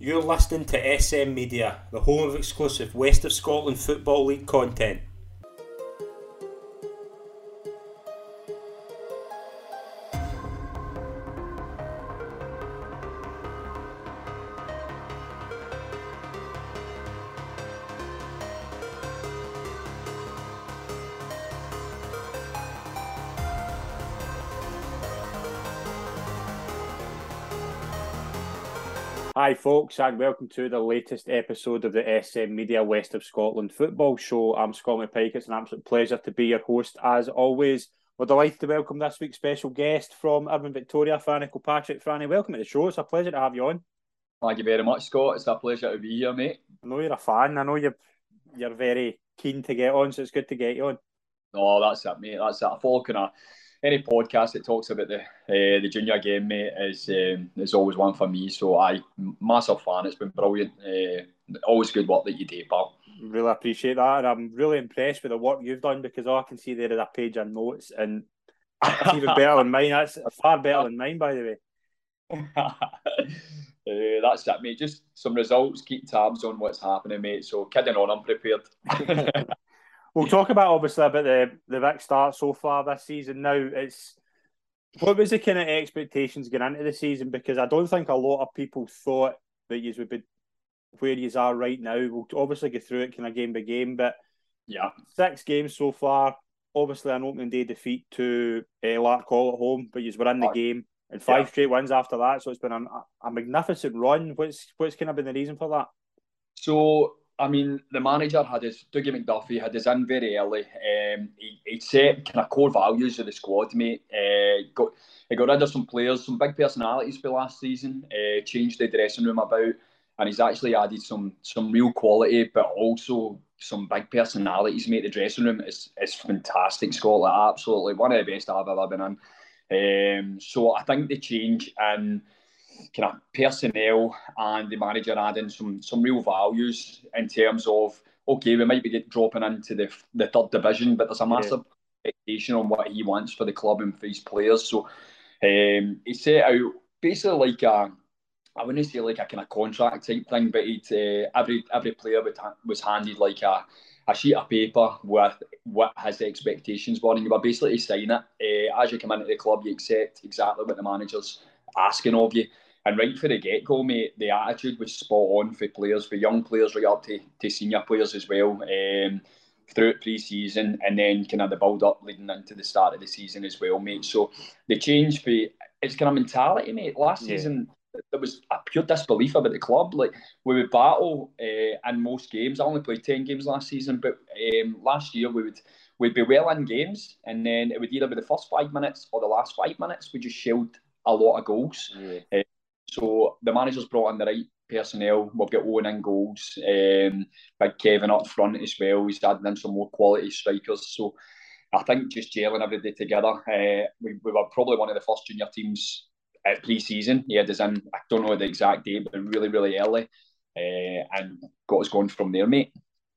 You're listening to SM Media, the home of exclusive West of Scotland Football League content. Hi, folks, and welcome to the latest episode of the SM Media West of Scotland football show. I'm Scotland Pike. It's an absolute pleasure to be your host as always. We're delighted to welcome this week's special guest from Irvine Victoria, Franny Kilpatrick. Franny, welcome to the show. It's a pleasure to have you on. Thank you very much, Scott. It's a pleasure to be here, mate. I know you're a fan. I know you're you're very keen to get on, so it's good to get you on. Oh, that's it, mate. That's it. I follow kind of any podcast that talks about the uh, the junior game, mate, is um, is always one for me. So I massive fan. It's been brilliant. Uh, always good work that you do, pal. Really appreciate that, and I'm really impressed with the work you've done because all I can see there is a page of notes, and that's even better than mine. That's far better than mine, by the way. uh, that's it, mate. Just some results. Keep tabs on what's happening, mate. So kidding on, I'm prepared. We'll talk about obviously about the the Vic start so far this season. Now it's what was the kind of expectations going into the season? Because I don't think a lot of people thought that you would be where you are right now. We'll obviously go through it kind of game by game, but yeah, six games so far. Obviously, an opening day defeat to uh, Larkhall at home, but you were in the game and five yeah. straight wins after that. So it's been a, a magnificent run. What's what's kind of been the reason for that? So I mean, the manager had his Dougie McDuffie had his in very early. Um, he, he set kind of core values of the squad, mate. Uh, got he got rid of some players, some big personalities for last season. Uh, changed the dressing room about, and he's actually added some some real quality, but also some big personalities. Mate, the dressing room is is fantastic. Scotland, absolutely one of the best I've ever been in. Um, so I think the change and kind of personnel and the manager adding some some real values in terms of okay, we might be dropping into the the third division, but there's a massive yeah. expectation on what he wants for the club and for his players. So um, he set out basically like a I wouldn't say like a kind of contract type thing, but uh, every every player was handed like a, a sheet of paper with what his expectations were, and you were basically sign it. Uh, as you come into the club, you accept exactly what the manager's asking of you. And right for the get go, mate, the attitude was spot on for players, for young players right up to, to senior players as well. Um, throughout pre-season and then kind of the build up leading into the start of the season as well, mate. So the change for it's kind of mentality, mate. Last yeah. season there was a pure disbelief about the club. Like we would battle uh, in most games. I only played ten games last season, but um, last year we would we'd be well in games, and then it would either be the first five minutes or the last five minutes. We just shelled a lot of goals. Yeah. Uh, so the manager's brought in the right personnel. We've got Owen in goals, um, Big Kevin up front as well. He's added in some more quality strikers. So I think just gelling everybody together. Uh, we, we were probably one of the first junior teams at pre-season. He had us in, I don't know the exact date, but really, really early. Uh, and got us going from there, mate.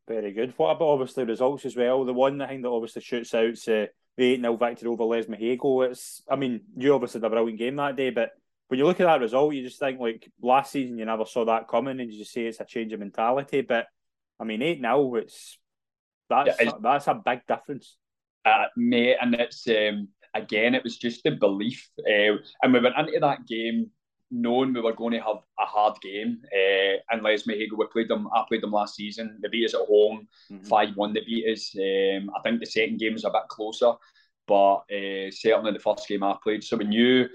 Very good. What about obviously results as well? The one thing that obviously shoots out uh, the 8 0 victory over Lesmahagow. It's, I mean, you obviously had a brilliant game that day, but when you look at that result, you just think like last season you never saw that coming, and you just say it's a change of mentality. But I mean, eight now, it's that's yeah, that's a big difference, uh, mate. And it's um, again, it was just the belief, uh, and we went into that game knowing we were going to have a hard game. Uh, and Lesmahagow, we played them. I played them last season. They beat us at home, 5 mm-hmm. one. They beat us. Um, I think the second game was a bit closer, but uh, certainly the first game I played. So we knew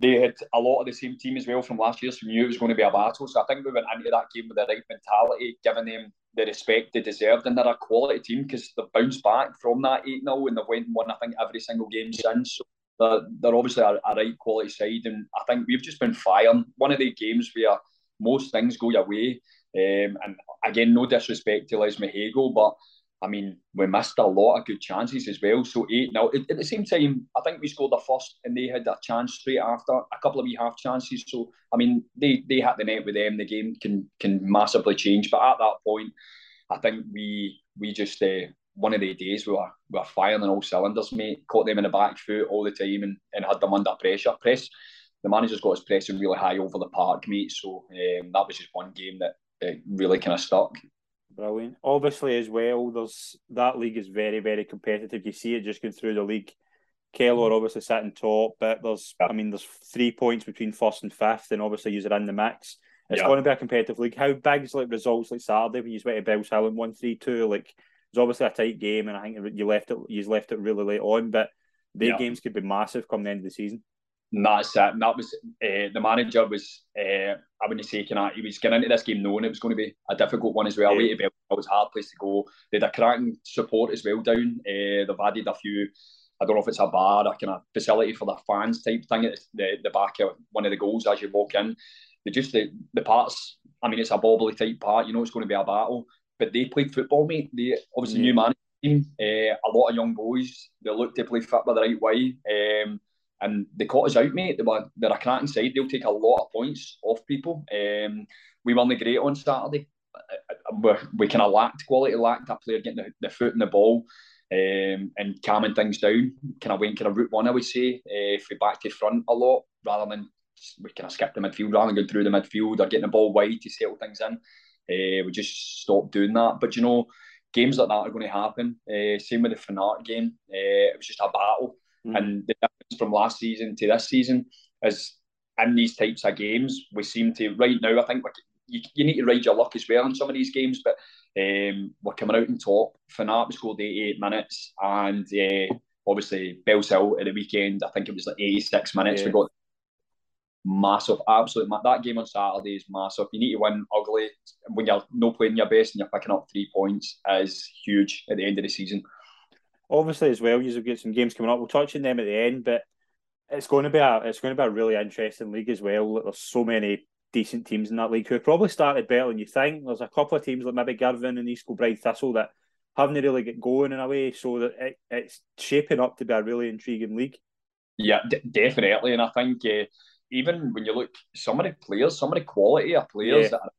they had a lot of the same team as well from last year, so we knew it was going to be a battle. So I think we went into that game with the right mentality, giving them the respect they deserved, and they're a quality team because they've bounced back from that 8 0 and they've went and won, I think, every single game since. So they're, they're obviously a, a, right quality side, and I think we've just been firing. One of the games where most things go your way, um, and again, no disrespect to Lesmahagow, but I mean, we missed a lot of good chances as well. So eight now. At, the same time, I think we scored the first, and they had a chance straight after a couple of wee half chances. So I mean, they they hit the net with them. The game can can massively change. But at that point, I think we we just uh, one of the days we were we were firing on all cylinders, mate. Caught them in the back foot all the time and, and had them under pressure. Press the manager's got his pressing really high over the park, mate. So um, that was just one game that uh, really kind of stuck. Brilliant. Obviously, as well, there's that league is very, very competitive. You see it just going through the league. Kello mm-hmm. obviously sitting top, but there's, yeah. I mean, there's three points between first and fifth, and obviously you're in the mix. It's yeah. going to be a competitive league. How big is like results like Saturday when you went to Bellshill and one three two? Like it's obviously a tight game, and I think you left it, you left it really late on, but their yeah. games could be massive come the end of the season. And that's it. And that was uh, the manager was. Uh, I wouldn't say kind of he was getting into this game knowing it was going to be a difficult one as well. Yeah. It was a hard place to go. They had a cracking support as well down. Uh, they've added a few. I don't know if it's a bar, a kind of facility for the fans type thing at the, the back of one of the goals as you walk in. They just the, the parts. I mean, it's a bobbly type part. You know, it's going to be a battle. But they played football, mate. They obviously yeah. new manager team. Uh, a lot of young boys. They look to play football the right way. Um, and they caught us out, mate. They were they're a cracking side. They'll take a lot of points off people. Um, we won the great on Saturday. We, we kind of lacked quality, lacked that player getting the, the foot in the ball um, and calming things down. Kind of went kind of route one, I would say, uh, if we back to front a lot rather than we kind of skipped the midfield rather than going through the midfield or getting the ball wide to settle things in. Uh, we just stopped doing that. But you know, games like that are going to happen. Uh, same with the Finnart game. Uh, it was just a battle. Mm. And the from last season to this season is in these types of games, we seem to, right now, I think you, you need to ride your luck as well in some of these games, but um, we're coming out in top. Finnart scored 88 minutes, and uh, obviously Bellshill at the weekend, I think it was like 86 minutes. Yeah. We got massive, absolute. That game on Saturday is massive. You need to win ugly when you're not playing your best and you're picking up three points is huge at the end of the season obviously as well, you've got some games coming up. We'll touch on them at the end, but it's going to be a it's going to be a really interesting league as well. There's so many decent teams in that league who have probably started better than you think. There's a couple of teams like maybe Girvan and East Kilbride Thistle that haven't really get going in a way, so that it, it's shaping up to be a really intriguing league. Yeah, d- definitely, and I think uh, even when you look some of the players, some of the quality of players yeah. that are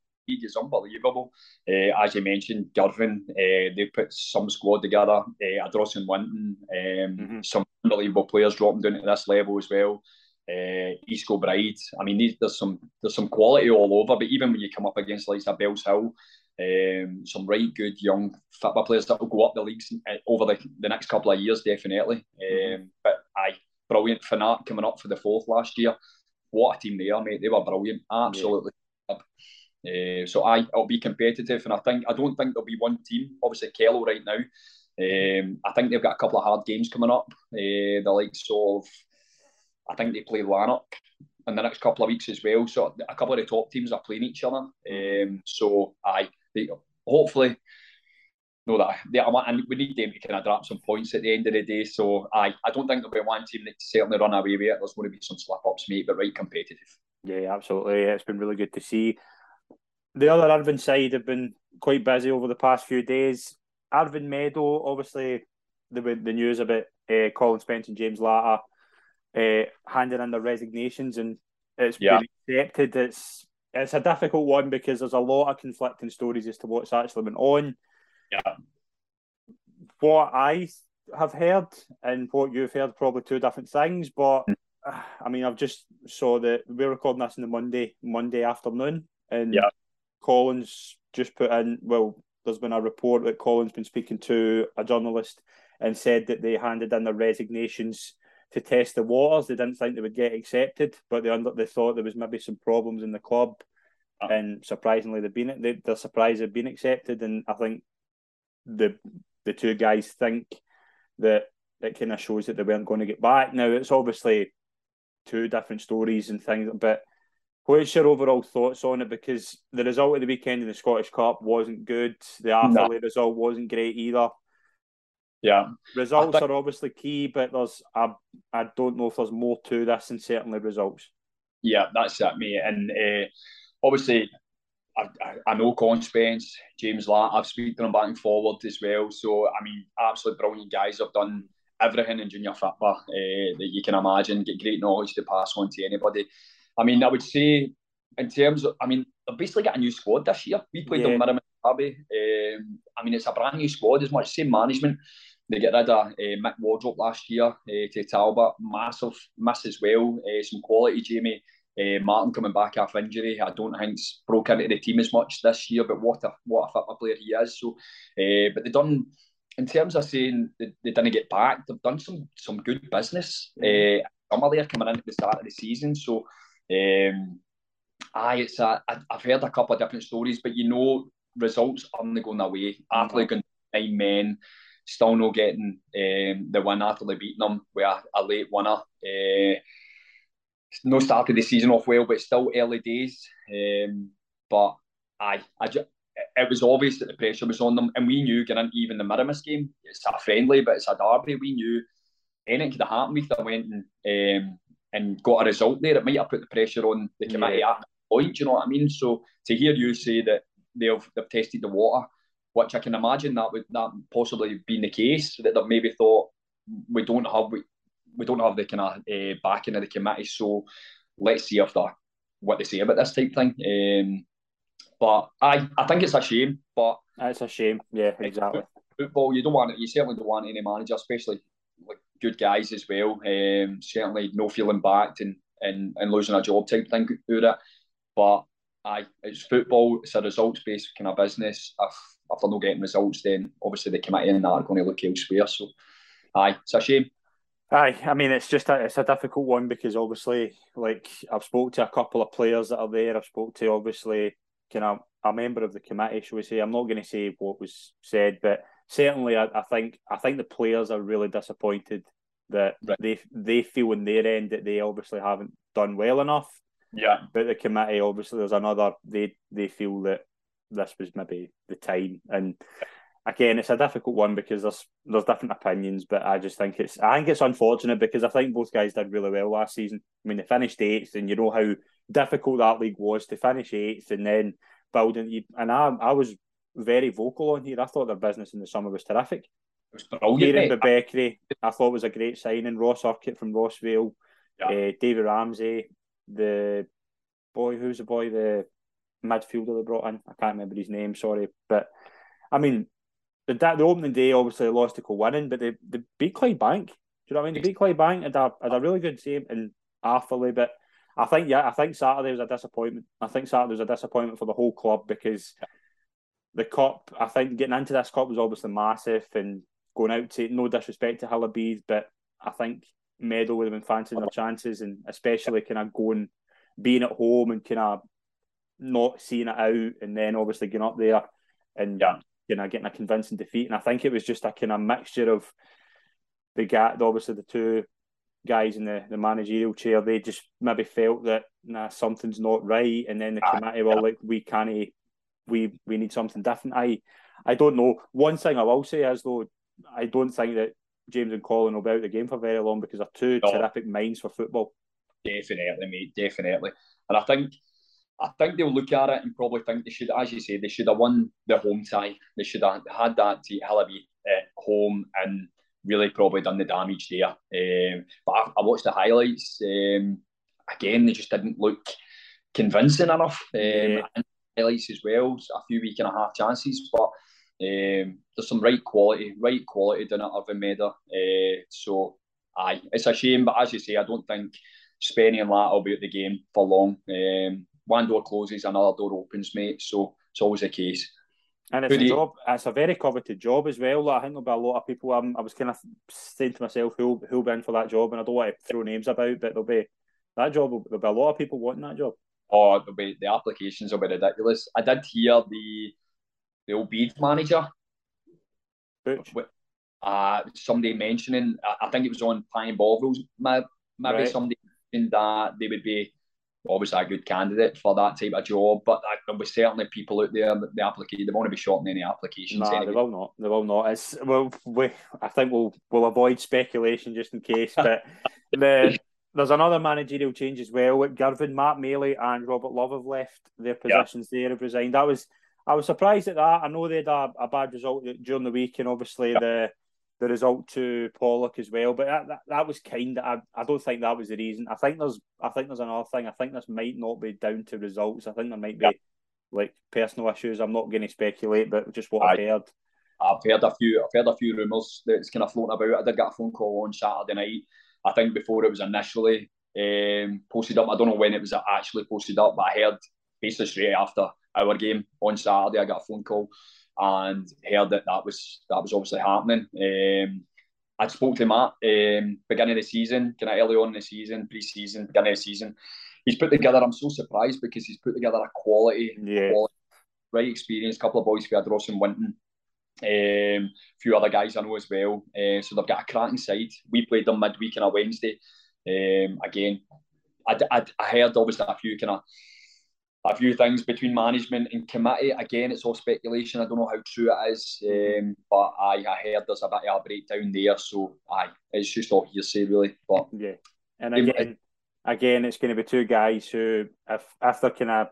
is unbelievable. Uh, as you mentioned, Girvan, uh, they put some squad together. Uh, Ardrossan Winton, um, mm-hmm. some unbelievable players dropping down to this level as well. Uh, East Kilbride. I mean, these, there's some there's some quality all over. But even when you come up against like a Bellshill, um, some right good young football players that will go up the leagues over the, the next couple of years, definitely. Mm-hmm. Um, but I brilliant Finnart coming up for the fourth last year. What a team they are, mate. They were brilliant. Absolutely. Yeah. Uh, so I, it'll be competitive, and I think I don't think there'll be one team. Obviously, Kello right now. Um, I think they've got a couple of hard games coming up. Uh, the likes of, I think they play Lanark in the next couple of weeks as well. So a couple of the top teams are playing each other. Um, so I, they, hopefully, know that they, and we need them to kind of drop some points at the end of the day. So I, I don't think there'll be one team that certainly run away with it. There's going to be some slip ups, mate, but right competitive. Yeah, absolutely. It's been really good to see the other Irvine side have been quite busy over the past few days. Irvine Meadow, obviously, the the news about uh, Colin Spence and James Latta uh, handing in their resignations, and it's yeah. been accepted. It's it's a difficult one because there's a lot of conflicting stories as to what's actually been on. Yeah. What I have heard and what you've heard, probably two different things. But I mean, I've just saw that we're recording this on the Monday Monday afternoon, and yeah. Collins just put in, well, there's been a report that Collins been speaking to a journalist and said that they handed in their resignations to test the waters. They didn't think they would get accepted, but they under, they thought there was maybe some problems in the club, oh. and surprisingly they've been they, they're surprised they've been accepted. And I think the the two guys think that it kind of shows that they weren't going to get back. Now it's obviously two different stories and things, but What's your overall thoughts on it? Because the result of the weekend in the Scottish Cup wasn't good. The Arthurlie no. result wasn't great either. Yeah, results think... are obviously key, but there's I I don't know if there's more to this than certainly results. Yeah, that's it, mate. And uh, obviously, I, I, know Colin Spence, James Latt. I've spoken to them back and forward as well. So I mean, absolutely brilliant guys. Have done everything in junior football uh, that you can imagine. Get great knowledge to pass on to anybody. I mean, I would say in terms of, I mean, they've basically got a new squad this year. We played yeah. them Mirren Derby. Um, I mean, it's a brand new squad. As much same management. they get rid of uh, Mick Wardrope last year uh, to Talbot. Massive miss as well. Uh, some quality, Jamie. Uh, Martin coming back off injury. I don't think he's broke into the team as much this year, but what a what a football player he is. So, uh, but they've done in terms of saying they, they didn't get back. They've done some some good business. Uh, summer there coming into the start of the season. So, um, aye, it's a, I, I've heard a couple of different stories, but you know, results aren't going away. After going nine men, still not getting um, the win after they beating them with a, a late winner. Uh, no started the season off well, but still early days. Um, but aye, I just, it was obvious that the pressure was on them, and we knew getting into even the Miramis game, it's a friendly, but it's a derby. We knew anything could have happened if they went and um, and got a result there. It might have put the pressure on the committee yeah. at that point. You know what I mean? So to hear you say that they've they've tested the water, which I can imagine that would that possibly been the case, that they've maybe thought we don't have we, we don't have the kind of uh, backing of the committee, so let's see if that what they say about this type thing. Um, but I I think it's a shame, but it's a shame. Yeah, exactly. Football, you don't want it. You certainly don't want any manager, especially good guys as well. Um, certainly no feeling backed and, and and losing a job type thing out it. But aye, it's football. It's a results based kind of business. If if they're not getting results, then obviously the committee and that are going to look elsewhere. So, aye, it's a shame. Aye, I mean it's just a, it's a difficult one because obviously, like I've spoke to a couple of players that are there. I've spoke to obviously kind of a member of the committee, shall we say? I'm not going to say what was said, but certainly I, I think I think the players are really disappointed that right. they they feel on their end that they obviously haven't done well enough. Yeah. But the committee obviously there's another they they feel that this was maybe the time and again, it's a difficult one because there's there's different opinions, but I just think it's I think it's unfortunate because I think both guys did really well last season. I mean, they finished eighth, and you know how difficult that league was to finish eighth and then building. And I I was very vocal on here. I thought their business in the summer was terrific. It was brilliant. Kieran I thought was a great signing. Ross Urquhart from Rossvale, yeah. uh, David Ramsey, the boy who's the boy the midfielder they brought in. I can't remember his name. Sorry, but I mean the the opening day obviously they lost to winning, but they, they beat Clydebank. Do you know what I mean? They beat Clydebank had a had a really good team in Arthurlie, but I think yeah, I think Saturday was a disappointment. I think Saturday was a disappointment for the whole club because the cup. I think getting into this cup was obviously massive and going out to no disrespect to Hillabees, but I think Meadow would have been fancying their chances and especially kind of going being at home and kind of not seeing it out and then obviously getting up there and yeah you know, getting a convincing defeat. And I think it was just a kind of mixture of the guy, obviously the two guys in the, the managerial chair, they just maybe felt that nah, something's not right. And then the committee were like, we can't, we we need something different. I I don't know. One thing I will say is though, I don't think that James and Colin will be out the game for very long because they're two no. terrific minds for football. Definitely, mate, definitely. And I think I think they'll look at it and probably think they should, as you say, they should have won the home tie. They should have had that to Hillaby at home and really probably done the damage there. Um, but I, I, watched the highlights. Um, again, they just didn't look convincing enough. Um, yeah. Highlights as well, a few week and a half chances, but um, there's some right quality, right quality done at Irvine Meadow. Uh, so, aye, it's a shame, but as you say, I don't think Spenny and Lat will be at the game for long. Um, one door closes, another door opens, mate. So it's always the case. And it's Who a job. It's a very coveted job as well. Like, I think there'll be a lot of people. Um, I was kind of saying to myself, who'll who'll be in for that job, and I don't want to throw names about, but there'll be that job. There'll be a lot of people wanting that job. Oh, there'll be the applications will be ridiculous. I did hear the the old Beith manager. Butch. Uh, somebody mentioning, I think it was on Pine Ball Rules, maybe right. somebody mentioned that they would be obviously a good candidate for that type of job. But there was certainly people out there that the application they want to be short any applications. No, anyway. they will not. They will not. It's well, we I think we'll we'll avoid speculation just in case. But the there's another managerial change as well. With Girvan, Matt Maley, and Robert Love have left their positions. Yep. They have resigned. That was I was surprised at that. I know they had a, a bad result during the week, and obviously the the result to Pollok as well. But that, that, that was kind of I, I don't think that was the reason. I think there's I think there's another thing. I think this might not be down to results. I think there might be yeah. like personal issues. I'm not going to speculate, but just what I, have heard. I've heard a few. I've heard a few rumours that's kind of floating about. I did get a phone call on Saturday night. I think before it was initially um, posted up. I don't know when it was actually posted up, but I heard basically straight after our game on Saturday, I got a phone call and heard that that was that was obviously happening. Um, I spoke to Matt um, beginning of the season, kind of early on in the season, pre-season, beginning of the season. He's put together. I'm so surprised because he's put together a quality, yeah. quality right experience. Couple of boys we had Ross and Winton, um, a few other guys I know as well. Uh, so they've got a cracking side. We played them midweek on a Wednesday. Um, again, I, I, I heard obviously a few kind of a few things between management and committee. Again, it's all speculation. I don't know how true it is, um, but I, I heard there's a bit of a breakdown there. So, I it's just all hearsay, really. But yeah, and again, again, it's going to be two guys who, if if they're kind of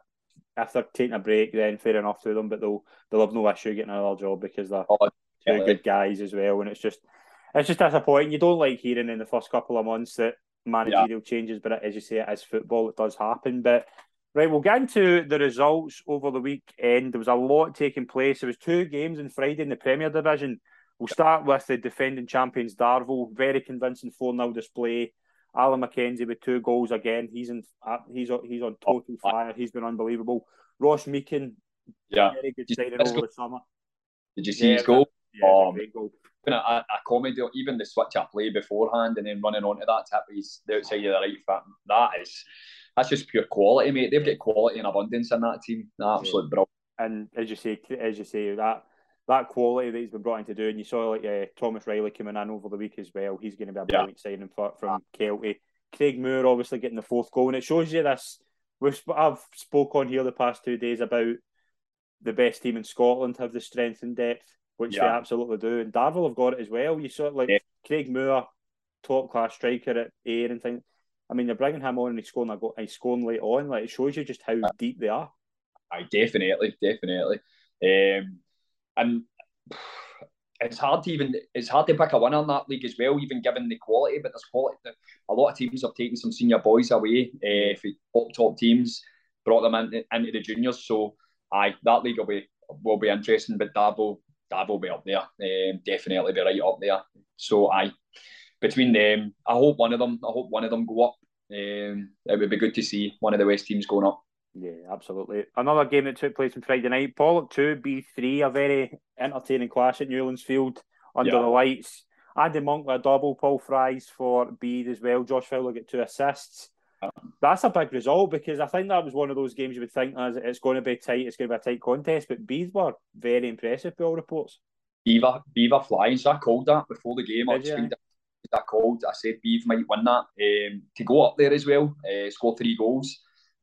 if they're taking a break, then fair enough to them. But they'll they'll have no issue getting another job because they're oh, two good guys as well. And it's just it's just disappointing. You don't like hearing in the first couple of months that managerial yeah. changes, but as you say, it is football. It does happen, but. Right, we'll get into the results over the weekend. There was a lot taking place. There was two games on Friday in the Premier Division. We'll start with the defending champions Darvel. Very convincing 4 0 display. Alan McKenzie with two goals again. He's in. He's he's on total fire. He's been unbelievable. Ross Meekin, yeah, very good signing over the summer. Did you see yeah, his goal? Yeah, um, great goal. A, a comedy, even the switch up play beforehand and then running onto that tip, he's the outside of the right foot. That is that's just pure quality, mate. They've got quality and abundance in that team. Absolute yeah. brilliant. And as you say, as you say, that that quality that he's been brought in to do, and you saw like uh, Thomas Riley coming in over the week as well. He's going to be a brilliant yeah. signing for, from Kelty. Craig Moore obviously getting the fourth goal, and it shows you this. We've, I've spoke on here the past two days about the best team in Scotland have the strength and depth, which yeah. they absolutely do, and Darvel have got it as well. You saw like yeah. Craig Moore, top class striker at Ayr and things. I mean, they're bringing him on and he's scoring, he's scoring late on. Like it shows you just how deep they are. I definitely, definitely, um, and it's hard to even it's hard to pick a winner in that league as well, even given the quality. But there's quality. A lot of teams have taken some senior boys away uh, for top top teams, brought them into, the juniors. So, I that league will be will be interesting. But Darvel, Darvel will be up there, um, definitely be right up there. So, I between them, I hope one of them, I hope one of them go up. Um, it would be good to see one of the West teams going up. Yeah, absolutely. Another game that took place on Friday night, Pollok 2, B3, a very entertaining clash at Newlands Field under yeah. the lights. Andy Monk with a double, Paul Fries for Beith as well. Josh Fowler got two assists. That's a big result because I think that was one of those games you would think as it's going to be tight, it's going to be a tight contest, but Beith were very impressive by all reports. Beaver, Beaver flying, so I called that before the game. I I called, I said Beav might win that um, to go up there as well, uh, score three goals.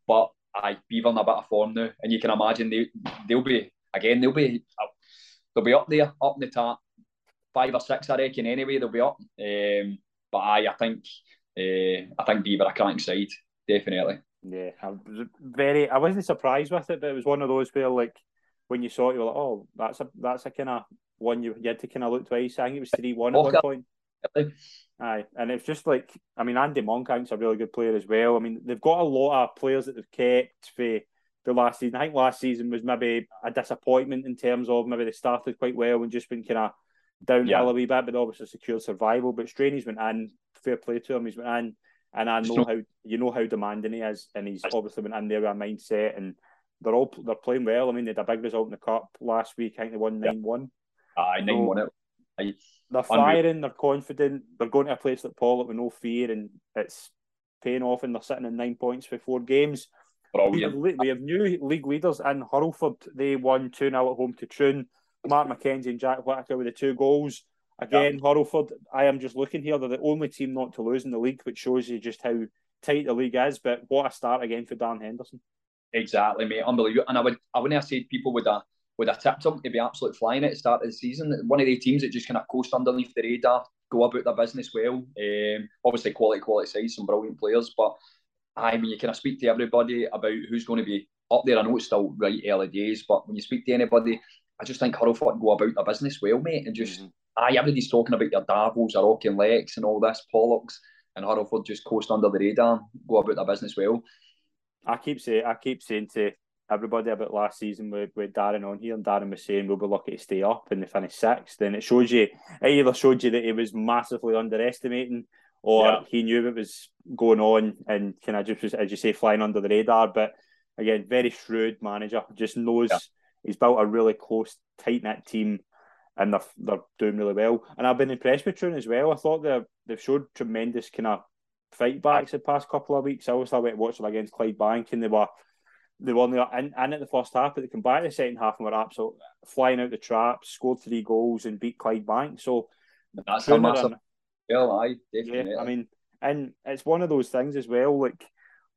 But I Beaver in a bit of form now, and you can imagine they they'll be again they'll be they'll be up there up in the top five or six I reckon anyway they'll be up. Um, but I I think uh, I think Beaver a cracking side definitely. Yeah, I was very I wasn't surprised with it, but it was one of those where like when you saw it, you were like, oh, that's a that's a kind of one you, you had to kind of look twice. I think it was three one at one point. Aye, and it's just like I mean, Andy Monkhouse a really good player as well. I mean, they've got a lot of players that they've kept for the last season. I think last season was maybe a disappointment in terms of maybe they started quite well and just been kind of downhill yeah. a wee bit, but obviously secured survival. But Straney's went in, fair play to him. He's went in, and I know how you know how demanding he is, and he's obviously went in there with a mindset, and they're all they're playing well. I mean, they had a big result in the cup last week. I think they won nine one. Aye, nine one. It. They're firing, they're confident, they're going to a place like Pollok with no fear, and it's paying off, and they're sitting in nine points for four games. We have, we have, new league leaders in Hurlford. They won 2 0 at home to Troon. Mark McKenzie and Jack Whitaker with the two goals. Again, yeah. Hurlford, I am just looking here. They're the only team not to lose in the league, which shows you just how tight the league is. But what a start again for Dan Henderson. Exactly, mate. Unbelievable. And I would I wouldn't have said people with a would have tipped them to be absolutely flying at the start of the season. One of the teams that just kind of coast underneath the radar, go about their business well. Um, obviously, quality, quality size, some brilliant players. But I mean, you kind of speak to everybody about who's going to be up there. I know it's still right early days, but when you speak to anybody, I just think Hurlford go about their business well, mate, and just mm-hmm. aye, everybody's talking about your Davos, your Rocky and Lex, and all this Pollocks, and Hurlford just coast under the radar, go about their business well. I keep saying, I keep saying to everybody about last season with, with Darren on here, and Darren was saying we'll be lucky to stay up and they finish sixth. Then it shows you, it either showed you that he was massively underestimating, or yeah. he knew it was going on and kind of just as you say, flying under the radar. But again, very shrewd manager, just knows yeah. he's built a really close, tight knit team. And they're, they're doing really well. And I've been impressed with Troon as well. I thought they've, they've showed tremendous kind of fight backs the past couple of weeks. I also went watching them against Clydebank and they were they were in, in at the first half, but they come back in the second half and were absolutely flying out the traps, scored three goals and beat Clydebank. So that's a massive. Yeah, I definitely. Yeah, I mean, and it's one of those things as well. Like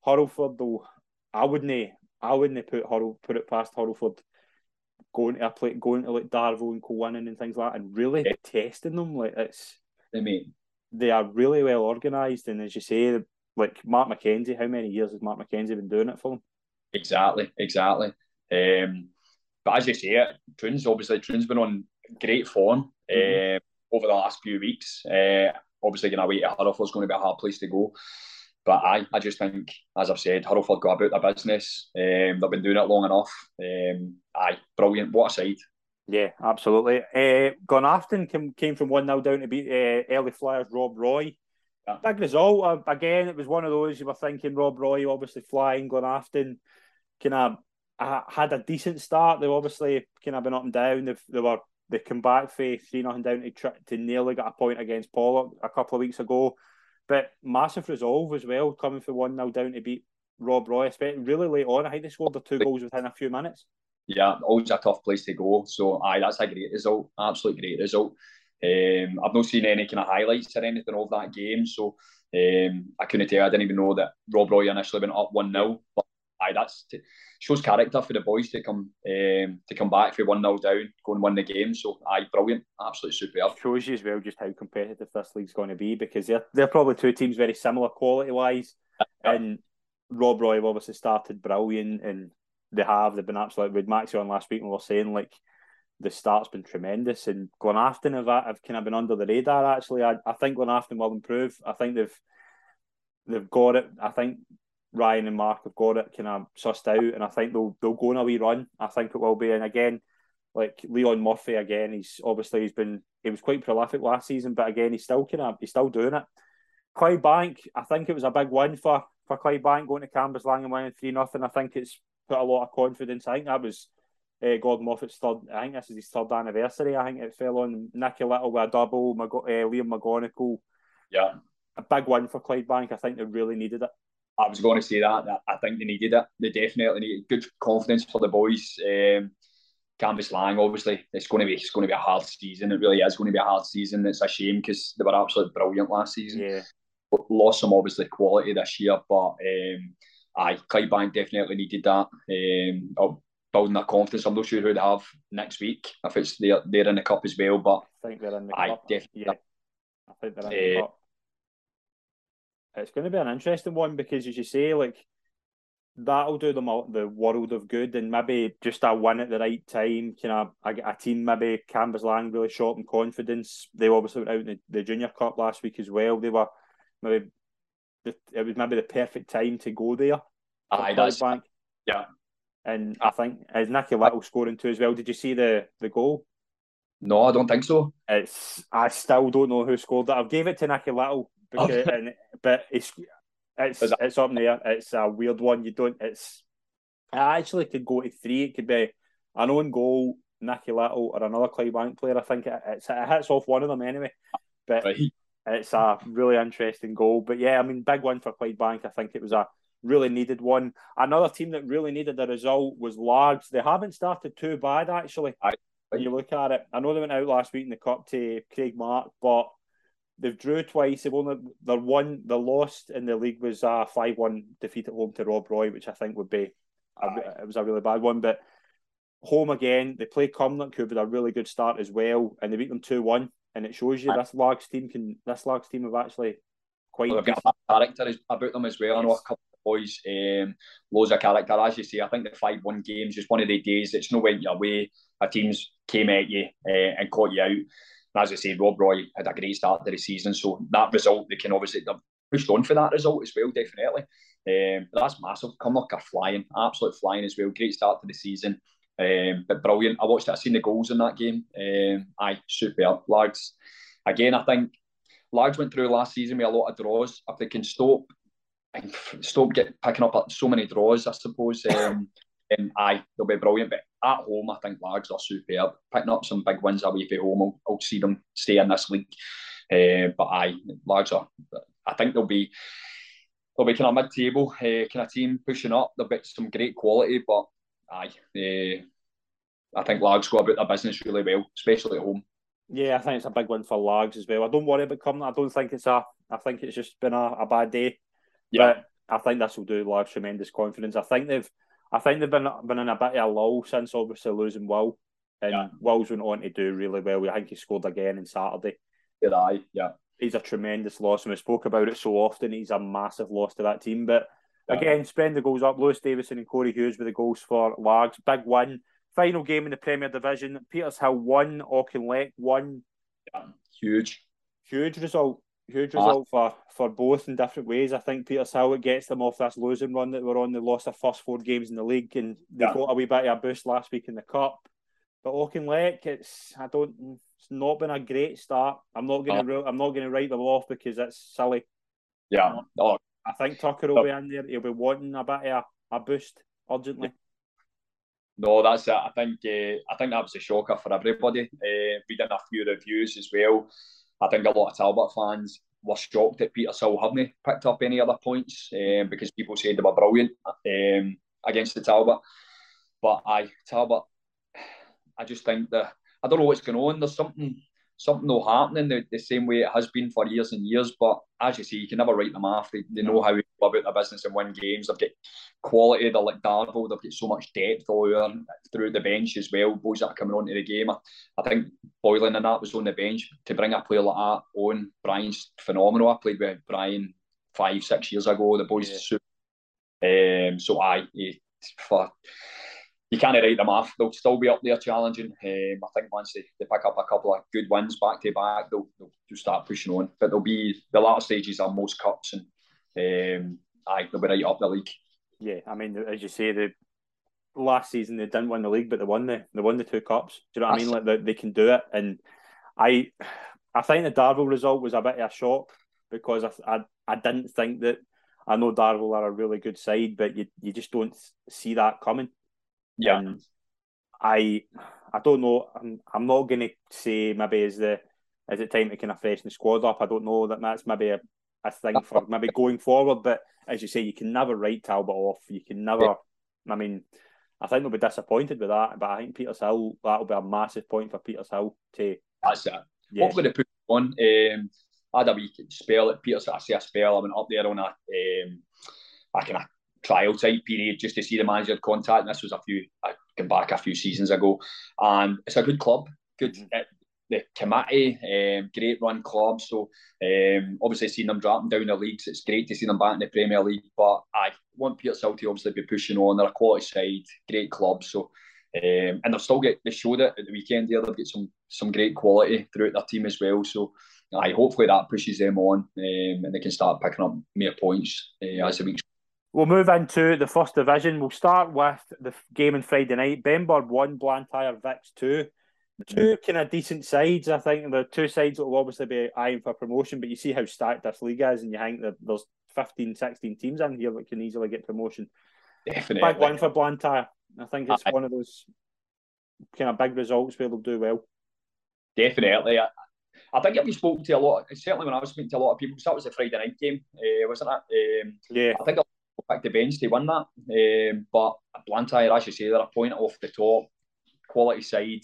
Hurlford, though, I wouldn't, I wouldn't put Hurl, put it past Hurlford going to a play, going to like Darvel and co-winning and things like that, and really yeah. testing them. Like it's, I mean, they are really well organised, and as you say, like Mark McKenzie, how many years has Mark McKenzie been doing it for them? Exactly, exactly. Um, but as you say, it Troon's obviously Troon's been on great form mm-hmm. uh, over the last few weeks. Uh, obviously, going away to Hurlford's going to be a hard place to go. But I, I just think, as I've said, Hurlford go about their business. Um, they've been doing it long enough. Um, aye, brilliant. What a side. Yeah, absolutely. Uh, Glenafton came, came from 1 0 down to beat uh, early Flyers Rob Roy. Yeah. Big result. Uh, again, it was one of those you were thinking Rob Roy, obviously flying, Glenafton kind of uh, had a decent start. They've obviously kind of been up and down. They've, they were they come back for 3 nothing down to, to nearly get a point against Pollok a couple of weeks ago. But massive resolve as well, coming for 1 0 down to beat Rob Roy, especially really late on. I think they scored the two goals within a few minutes. Yeah, always a tough place to go. So, aye, that's a great result. Absolutely great result. Um, I've not seen any kind of highlights or anything of that game. So, um, I couldn't tell. I didn't even know that Rob Roy initially went up 1 0. But aye, that's t- shows character for the boys to come um, to come back for one 0 down, go and win the game. So aye, brilliant, absolutely superb. Shows you as well just how competitive this league's going to be because they're they're probably two teams very similar quality wise, yeah. and Rob Roy obviously started brilliant, and they have they've been absolutely with Maxi on last week, and we are saying like the start's been tremendous, and Glenafton have have kind of been under the radar. Actually, I, I think Glenafton will improve. I think they've they've got it. I think Ryan and Mark have got it kind of sussed out, and I think they'll they'll go on a wee run. I think it will be, and again, like Leon Murphy, again, he's obviously he's been he was quite prolific last season, but again, he's still kind of he's still doing it. Clydebank, I think it was a big win for for Clydebank going to Cambuslang and winning three nothing. I think it's put a lot of confidence. I think that was uh, Gordon Moffat's third. I think this is his third anniversary. I think it fell on Nicky Little with a double. Mag- uh, Liam McGonigal. Yeah, a big win for Clydebank. I think they really needed it. I was going to say that, I think they needed it. They definitely needed good confidence for the boys. Um, Cambuslang, obviously, it's going to be it's going to be a hard season. It really is going to be a hard season. It's a shame because they were absolutely brilliant last season. Yeah, lost some obviously quality this year, but um, I Clydebank definitely needed that. Um, building that confidence. I'm not sure who they have next week if it's they're, they're in the cup as well, but I think they're in the cup. Definitely, yeah, I think they're in the uh, cup it's going to be an interesting one because, as you say, like that'll do them the world of good, and maybe just a win at the right time. Can of a, a team, maybe Cambuslang really short in confidence. They obviously went out in the, the Junior Cup last week as well. They were maybe it was maybe the perfect time to go there. Aye, that's. Yeah, and I think as Nicky Little scoring too as well. Did you see the the goal? No, I don't think so. It's I still don't know who scored that. I've gave it to Nicky Little because, and, but it's it's it's up there. It's a weird one. You don't. It's I actually could go to three. It could be an own goal, Nicky Little, or another Clydebank player. I think it, it's, it hits off one of them anyway. But right. it's a really interesting goal. But yeah, I mean, big one for Clydebank. I think it was a really needed one. Another team that really needed the result was Largs. They haven't started too bad actually. I, when you look at it, I know they went out last week in the cup to Craigmark, but they've drew twice. They've only their one the lost in the league was a five one defeat at home to Rob Roy, which I think would be a, it was a really bad one. But home again, they play Cumnock, who had a really good start as well, and they beat them two one. And it shows you this Largs team can this Largs team have actually quite. Well, they've got a character about them as well. Yes. I know a couple boys, um, loads of character. As you say, I think the five one games just one of the days. It's no went your way. Our teams came at you uh, and caught you out as I say, Rob Roy had a great start to the season, so that result they can obviously pushed on for that result as well, definitely. Um, that's massive. Cumnock are flying, absolute flying as well. Great start to the season. Um, but brilliant. I watched it. I seen the goals in that game. Um, aye, superb. Largs. Again, I think Largs went through last season with a lot of draws. If they can stop stop get picking up so many draws, I suppose. Um, and aye, they'll be brilliant. But at home, I think Largs are superb. Picking up some big wins away from home, I'll, I'll see them stay in this league. Uh, but aye, Largs are. I think they'll be they'll be kind of mid-table uh, kind of team pushing up. They'll be some great quality, but aye, uh, I think Largs go about their business really well, especially at home. Yeah, I think it's a big win for Largs as well. I don't worry about coming. I don't think it's a. I think it's just been a, a bad day. Yeah. But I think this will do Largs tremendous confidence. I think they've. I think they've been been in a bit of a lull since obviously losing Will, and yeah. Will's went on to do really well. I think he scored again on Saturday. Did I? Yeah. He's a tremendous loss, and we spoke about it so often. He's a massive loss to that team. But yeah. again, spend the goals up. Lewis Davison and Corey Hughes with the goals for Largs. Big win. Final game in the Premier Division. Petershill won, Auchinleck won. Yeah, huge. Huge result. Huge result for, for both in different ways. I think Petershill it gets them off this losing run that we're on. They lost their first four games in the league and they yeah. got a wee bit of a boost last week in the cup. But Auchinleck, it's I don't it's not been a great start. I'm not gonna uh, I'm not gonna write them off because it's silly. Yeah. Oh. I think Tucker will be in there. He'll be wanting a bit of a, a boost urgently. No, that's it. I think uh, I think that was a shocker for everybody. Uh, reading a few reviews as well, I think a lot of Talbot fans were shocked that Petershill hadn't picked up any other points um, because people said they were brilliant um, against the Talbot. But I Talbot, I just think that I don't know what's going on. There's something something will happen in the, the same way it has been for years and years. But as you see, you can never write them off. They, they know how to go about their business and win games. They've got quality. They're like Darvel. They've got so much depth all over through the bench as well. Boys that are coming onto the game. I, think Boylan and that was on the bench to bring a player like that on. Brian's phenomenal. I played with Brian five, six years ago. The boys, yeah. um, so I for you can't write them off. They'll still be up there challenging. Um, I think once they, they pick up a couple of good wins back to back, they'll, they'll, start pushing on. But they'll be the latter stages are most cups, and um, aye, they'll be right up the league. Yeah, I mean, as you say, the last season they didn't win the league, but they won the they won the two cups. Do you know what That's I mean? Like they, they can do it, and I I think the Darvel result was a bit of a shock because I I, I didn't think that. I know Darvel are a really good side, but you you just don't see that coming. Yeah. Um, I I don't know. I'm, I'm not going to say maybe is the is it time to kind of freshen the squad up. I don't know that that's maybe a, a thing for maybe going forward. But as you say, you can never write Talbot off. You can never. Yeah. I mean, I think they'll be disappointed with that. But I think Petershill that'll be a massive point for Petershill to. That's it. Yeah. Hopefully they put on. Um, I had a wee spell at Peters. I say a spell. I went up there on a um, a kind of trial type period just to see the manager contact. And this was a few, I came back a few seasons ago, and it's a good club, good. Mm-hmm. the committee, um, great run club. So um, obviously seeing them dropping down the leagues, it's great to see them back in the Premier League. But I want Petershill to obviously be pushing on. They're a quality side, great club. So um, and they've still get they showed it at the weekend there. They've got some some great quality throughout their team as well. So I hopefully that pushes them on um, and they can start picking up more points uh, as the weeks We'll move into the first division. We'll start with the game on Friday night. Benburb one, Blantyre Vics two. Two kind of decent sides, I think. The two sides that will obviously be eyeing for promotion, but you see how stacked this league is, and you think that there's 15, 16 teams in here that can easily get promotion. Definitely. Big one for Blantyre. I think it's I, one of those kind of big results where they'll do well. Definitely. I, I think if we spoke to a lot, certainly when I was speaking to a lot of people, so that was a Friday night game, uh, wasn't it? Um, yeah. I think pick the bench to win that. Um, but Blantyre, as you say, they're a point off the top, quality side.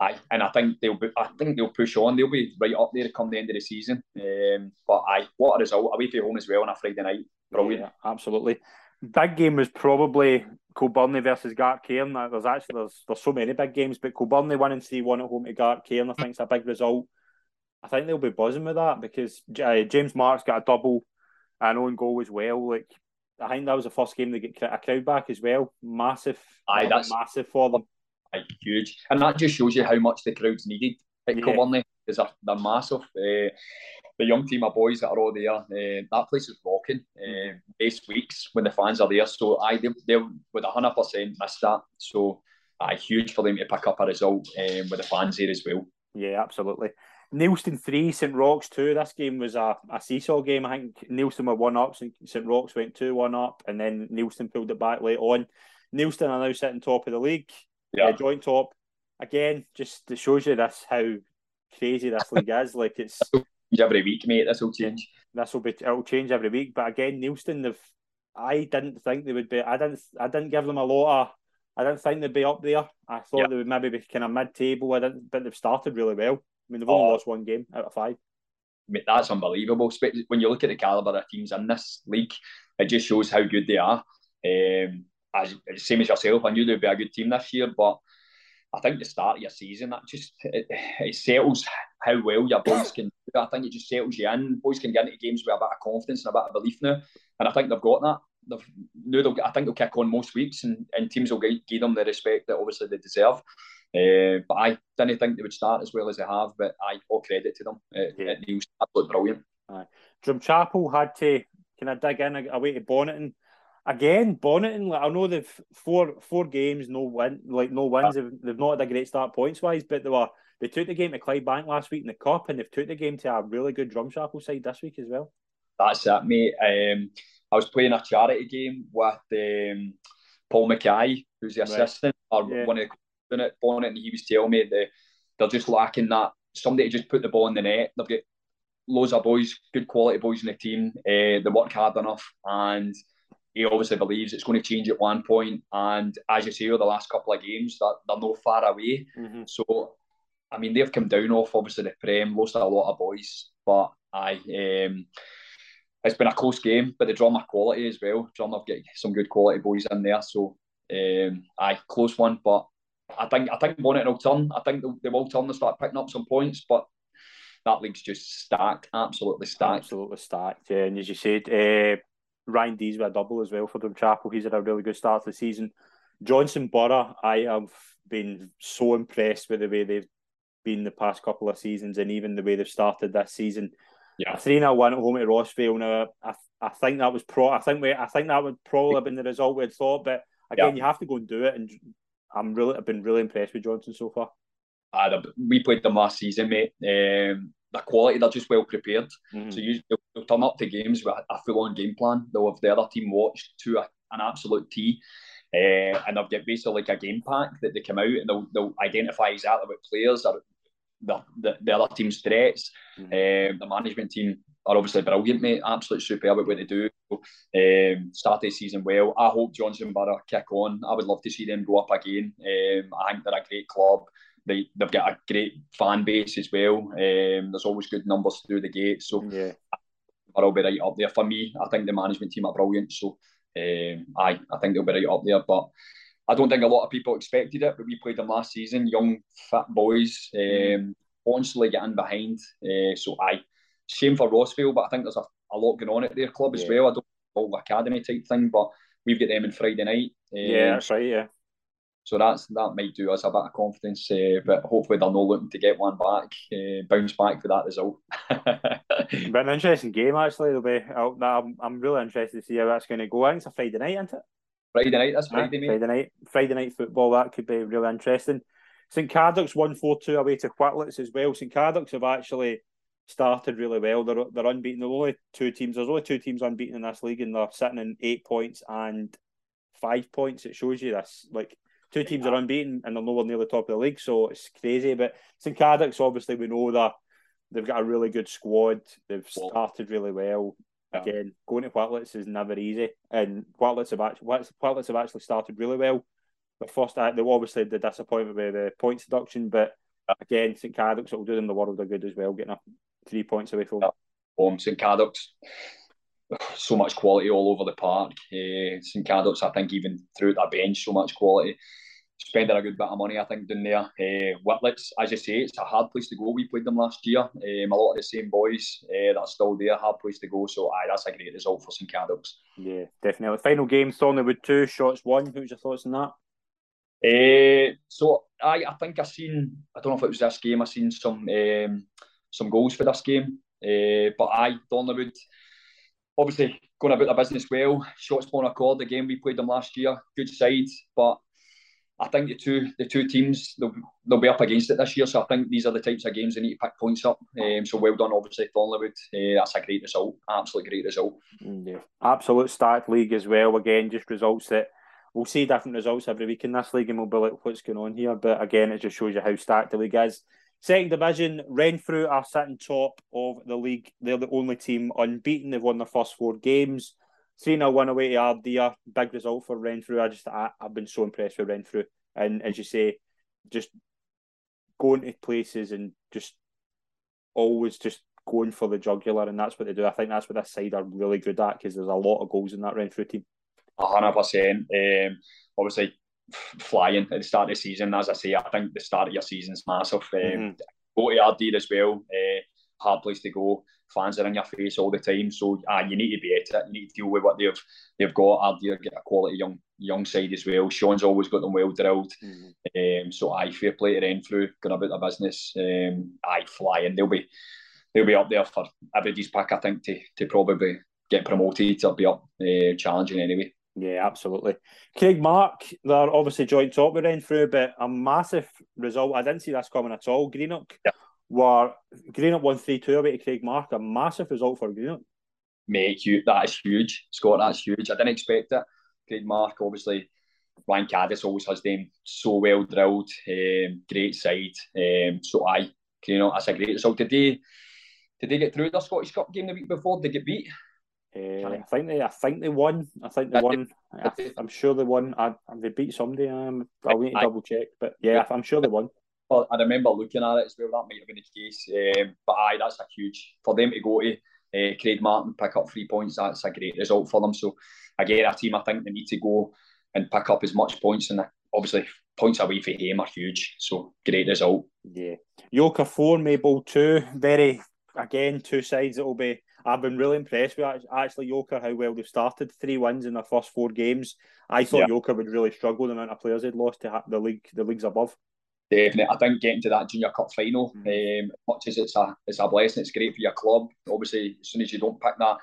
I, and I think they'll be, I think they'll push on. They'll be right up there to come the end of the season. Um, but I what a result away from home as well on a Friday night. Brilliant. Yeah, absolutely. Big game was probably Kilbirnie versus Gartcairn. There's actually there's there's so many big games, but one and three one at home to Gartcairn. I think it's a big result. I think they'll be buzzing with that because uh, James Marks got a double and own goal as well. Like I think that was the first game they get a crowd back as well. Massive, Aye, that's massive for them. Aye, huge, and that just shows you how much the crowds needed at yeah. because they're, they're massive. Uh, the young team of boys that are all there, uh, that place is rocking. Uh, weeks when the fans are there, so I they, they would hundred percent miss that. So, uh, huge for them to pick up a result um, with the fans there as well. Yeah, absolutely. Neilston three, St Roch's two. This game was a, a seesaw game. I think Neilston were one up, St Roch's went two one up, and then Neilston pulled it back late on. Neilston are now sitting top of the league, yeah, uh, joint top. Again, just it shows you this how crazy this league is. Like it's every week, mate. This will change. This will be it'll change every week. But again, Neilston, they've I didn't think they would be. I didn't. I didn't give them a lot of. I didn't think they'd be up there. I thought yeah. they would maybe be kind of mid-table. I didn't, but they've started really well. I mean, they've only oh. lost one game out of five. Mate, that's unbelievable. When you look at the caliber of teams in this league, it just shows how good they are. Um, as same as yourself, I knew they'd be a good team this year, but I think the start of your season that just it, it settles how well your boys can. do. I think it just settles you in. Boys can get into games with a bit of confidence and a bit of belief now, and I think they've got that. They've now they'll, I think they'll kick on most weeks, and, and teams will give them the respect that obviously they deserve. Uh, but I didn't think they would start as well as they have. But I all credit to them. It, yeah. it was absolutely brilliant. Aye. Drumchapel had to kind of dig in away to Bonnyton again, Bonnyton, like I know they've four four games, no win, like no wins. They've, they've not had a great start points wise, but they were they took the game to Clydebank last week in the cup, and they've took the game to a really good Drumchapel side this week as well. That's it, mate. Um, I was playing a charity game with um, Paul Mackay, who's the assistant right. or yeah. one of the at Bonnyton, and he was telling me that they're just lacking that somebody to just put the ball in the net. They've got loads of boys, good quality boys in the team. Uh, they work hard enough and he obviously believes it's going to change at one point. And as you say, over the last couple of games, that they're, no far away. Mm-hmm. So, I mean, they've come down off obviously the Prem, lost a lot of boys, but I. Um, it's been a close game, but the drama quality as well. Drama have got some good quality boys in there, so um, I close one. But I think I think Bonnet will turn. I think they, will turn and start picking up some points, but that league's just stacked, absolutely stacked, absolutely stacked. Yeah, and as you said, uh, Ryan Dees with a double as well for Drumchapel. He's had a really good start to the season. Johnstone Burgh, I have been so impressed with the way they've been the past couple of seasons and even the way they've started this season. Yeah, three 0 one at home at Rossvale. Now, I, I think that was pro. I think we, I think that would probably have been the result we'd thought. But again, yeah. you have to go and do it. And I'm really, I've been really impressed with Johnstone so far. Uh, we played them last season, mate. Um, the quality, they're just well prepared. Mm-hmm. So you, they'll, turn up to games with a full on game plan. They'll have the other team watched to a, an absolute T. Uh, and they'll get basically like a game pack that they come out and they'll, they'll identify exactly what players are the, the, the other team's threats. Mm-hmm. Um, the management team are obviously brilliant, mate. Absolutely superb at what they do. Um, start the season well. I hope Johnstone Burgh kick on. I would love to see them go up again. Um, I think they're a great club. They, they've got a great fan base as well. Um, there's always good numbers through the gate. So yeah. I'll be right up there. For me, I think the management team are brilliant. So um, I, I think they'll be right up there. But I don't think a lot of people expected it, but we played them last season, young, fat boys, um, constantly getting behind. Uh, so I, shame for Rossvale, but I think there's a, a lot going on at their club yeah. as well. I don't know the academy type thing, but we've got them on Friday night. Um, yeah, that's right. Yeah. So that's that might do us a bit of confidence, uh, but hopefully they're not looking to get one back, uh, bounce back for that result. but an interesting game actually. It'll be. I'm, I'm really interested to see how that's going to go. I think it's a Friday night, isn't it? Friday night. That's Friday. Yeah, Friday night. Friday night football. That could be really interesting. St Cadoc's one four two away to Whitletts as well. St Cadoc's have actually started really well. They're they're unbeaten. There's only two teams. There's only two teams unbeaten in this league, and they're sitting in eight points and five points. It shows you this like Two teams are unbeaten and they're nowhere near the top of the league, so it's crazy. But St Cadoc's, obviously, we know that they've got a really good squad. They've started really well. Yeah. Again, going to Whitletts is never easy, and Whitletts have actually Whitletts have actually started really well. The first, uh, they were obviously the disappointment with the points deduction, but again, St Cadoc's will do them the world of good as well, getting a three points away from yeah. um, St Cadoc's so much quality all over the park. Uh, St Cadoc's, I think, even through that bench, so much quality spending a good bit of money, I think, down there. Uh, Whitletts, as you say, it's a hard place to go. We played them last year. Um, a lot of the same boys uh, that are still there, hard place to go. So, aye, that's a great result for St Cadoc's. Yeah, definitely. Final game, Thorniewood 2, Shotts one. Who's your thoughts on that? Uh, so I, I think I seen I don't know if it was this game. I seen some um, some goals for this game, uh, but I Thorniewood obviously going about the business well. Shotts Bon Accord. Game we played them last year, good side, but I think the two the two teams they'll, they'll be up against it this year. So I think these are the types of games they need to pick points up. Um, so well done, obviously, Thorniewood. Uh, that's a great result, absolutely great result. Mm, yeah, absolute start league as well. Again, just results that we'll see different results every week in this league, and we'll be like, what's going on here? But again, it just shows you how stacked the league is. Second division, Renfrew are sitting top of the league. They're the only team unbeaten. They've won their first four games. 3 0 1 away to Ardeer. Big result for Renfrew. I just I, have been so impressed with Renfrew. And as you say, just going to places and just always just going for the jugular, and that's what they do. I think that's what this side are really good at because there's a lot of goals in that Renfrew team. hundred percent. Um, obviously, flying at the start of the season. As I say, I think the start of your season's massive. Um, mm-hmm. Go to as well. Uh, hard place to go. Fans are in your face all the time, so uh, you need to be at it. You need to deal with what they've they've got. Ardeer get a quality young young side as well. Sean's always got them well drilled. Mm-hmm. Um, so I fair play to Renfrew, going about their business. Um, I fly and they'll be they'll be up there for everybody's pack. I think to to probably get promoted or be up uh, challenging anyway. Yeah, absolutely. Craigmark, they're obviously joint top with Renfrew, but a massive result. I didn't see this coming at all. Greenock yeah. were Greenock won 3 2 away to Craigmark. A massive result for Greenock. Mate, you, that is huge. Scott, that's huge. I didn't expect it. Craigmark, obviously, Ryan Caddis always has them so well drilled. Um, great side. Um, so I, Greenock, that's a great result. Did they, did they get through the Scottish Cup game the week before? Did they get beat? Uh, I think they, I think they won. I think they won. I, am sure they won. I, they beat somebody. Um, I'll need to double check, but yeah, I'm sure they won. Well, I remember looking at it as well. That might have been the case. Um, but aye, that's a huge for them to go to uh, Martin pick up three points. That's a great result for them. So again, a team I think they need to go and pick up as much points, and obviously points away for him are huge. So great result. Yeah, Yoker four, Maybole two. Very again two sides that will be I've been really impressed with actually Yoker how well they've started. Three wins in their first four games. I thought yeah. Yoker would really struggle the amount of players they'd lost to the league, the leagues above. Definitely, I think getting to that junior cup final, mm. um, much as it's a it's a blessing, it's great for your club. Obviously, as soon as you don't pick that,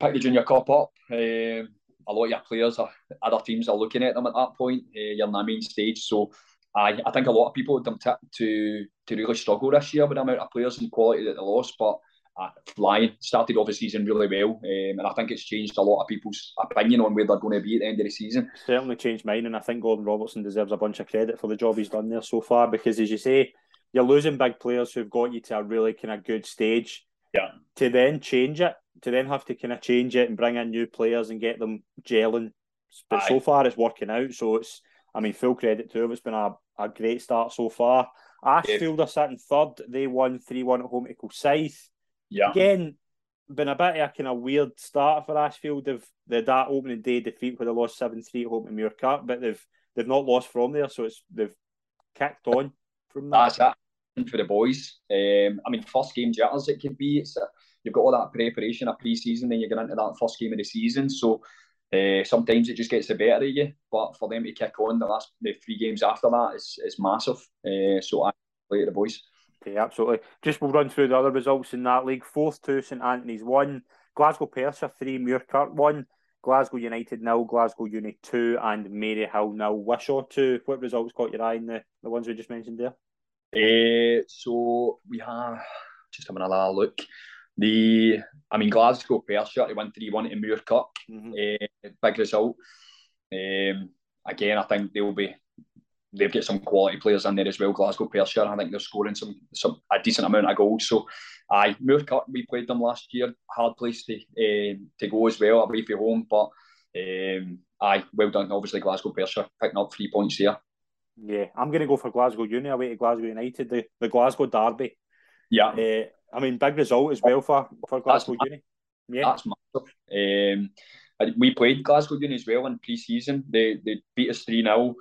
pick the junior cup up, um, a lot of your players are other teams are looking at them at that point. Uh, you're in the main stage, so I I think a lot of people would tip to to really struggle this year with the amount of players and quality that they lost, but uh, flying. Started off the season really well, um, and I think it's changed a lot of people's opinion on where they're going to be at the end of the season. Certainly changed mine, and I think Gordon Robertson deserves a bunch of credit for the job he's done there so far. Because as you say, you're losing big players who've got you to a really kind of good stage. Yeah. To then change it, to then have to kind of change it and bring in new players and get them gelling. But Aye. so far, it's working out. So it's, I mean, full credit to him. It's been a, a great start so far. Ashfield yeah. are sitting third. They won 3 1 at home to Kilsyth. Yeah. Again, been a bit of a kind of weird start for Ashfield. They've they that opening day defeat where they lost seven three at home to Muirkirk, but they've they've not lost from there, so it's they've kicked on from that. That's it for the boys. Um, I mean, first game jitters it could be. It's a, you've got all that preparation of pre-season, then you get into that first game of the season. So uh, sometimes it just gets the better of you. But for them to kick on the last the three games after that is is massive. Uh, so I play to the boys. Okay, absolutely. Just we'll run through the other results in that league. Forth to St Anthony's one, Glasgow Perthshire three, Muirkirk one, Glasgow United nil, Glasgow Uni two, and Maryhill nil, Wishaw two. What results caught your eye in the, the ones we just mentioned there? Uh, so we have just having a look. The I mean Glasgow Perthshire they won three one in Muirkirk. Mm-hmm. Uh, big result. Um, again, I think they'll be they've got some quality players in there as well. Glasgow Perthshire, I think they're scoring some some a decent amount of goals. So, I Muirkirk, we played them last year. Hard place to uh, to go as well away from home, but um, aye, well done. Obviously, Glasgow Perthshire picking up three points there. Yeah, I'm going to go for Glasgow Uni away to Glasgow United, the, the Glasgow Derby. Yeah, uh, I mean, big result as well for for Glasgow that's, Uni. Yeah, that's massive. Um, we played Glasgow Uni as well in pre-season. They they beat us three 0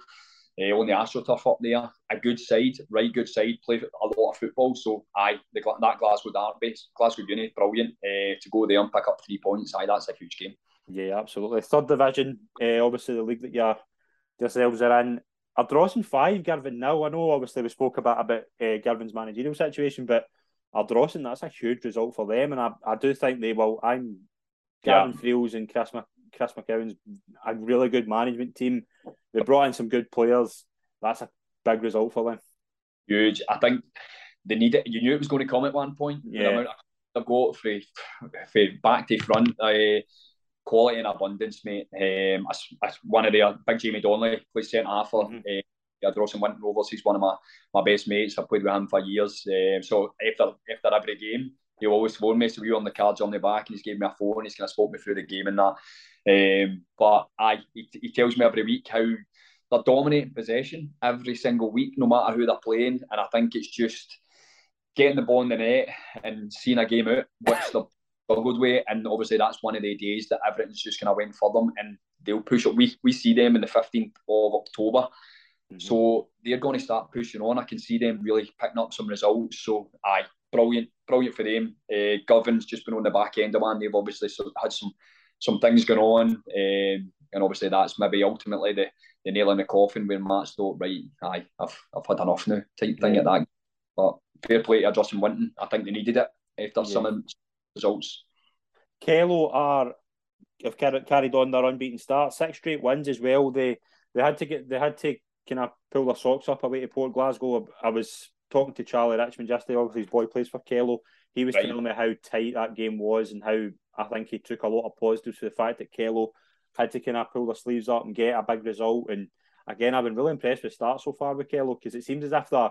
uh, on the AstroTurf up there. A good side, right good side, play a lot of football. So, aye, the, that Glasgow Derby, Glasgow Uni, brilliant uh, to go there and pick up three points. Aye, that's a huge game. Yeah, absolutely. Third division, uh, obviously the league that you are yourselves are in. Ardrossan five, Girvan now? I know obviously we spoke about about uh, Girvan's managerial situation, but Ardrossan, that's a huge result for them, and I, I do think they will. I'm Gavin yeah. Friels and Chris Mc, Chris a really good management team. They brought in some good players. That's a big result for them. Huge. I think they need it. You knew it was going to come at one point. Yeah. They've got from, from back to front. Uh, quality and abundance, mate. Um, as, as one of their big Jamie Donnelly plays centre half for mm-hmm. uh, Ardrossan Winton Rovers. He's one of my, my best mates. I've played with him for years. Um, so after after every game, he'll always phone me. So we on the cards on the back, and he's gave me a phone. He's kind of spoke me through the game and that. Um, but I, he, he tells me every week how they're dominating possession every single week, no matter who they're playing. And I think it's just getting the ball in the net and seeing a game out, which they're struggled with. And obviously, that's one of the days that everything's just kind of went for them and they'll push up. We, we see them in the 15th of October. Mm-hmm. So they're going to start pushing on. I can see them really picking up some results. So, aye, brilliant, brilliant for them. Uh, just been on the back end of one. They've obviously had some some things going on, um, and obviously that's maybe ultimately the, the nail in the coffin where Matt's thought, right, aye, I've I've had enough now type thing yeah. at that. But fair play to Justin Winton. I think they needed it after yeah. some results. Kello are have carried on their unbeaten start, six straight wins as well. They they had to get they had to kind of pull their socks up away to Port Glasgow. I, was talking to Charlie Richmond yesterday, obviously his boy plays for Kello. He was right. telling me how tight that game was and how I think he took a lot of positives to the fact that Kello had to kind of pull their sleeves up and get a big result. And again, I've been really impressed with start so far with Kello because it seems as if they're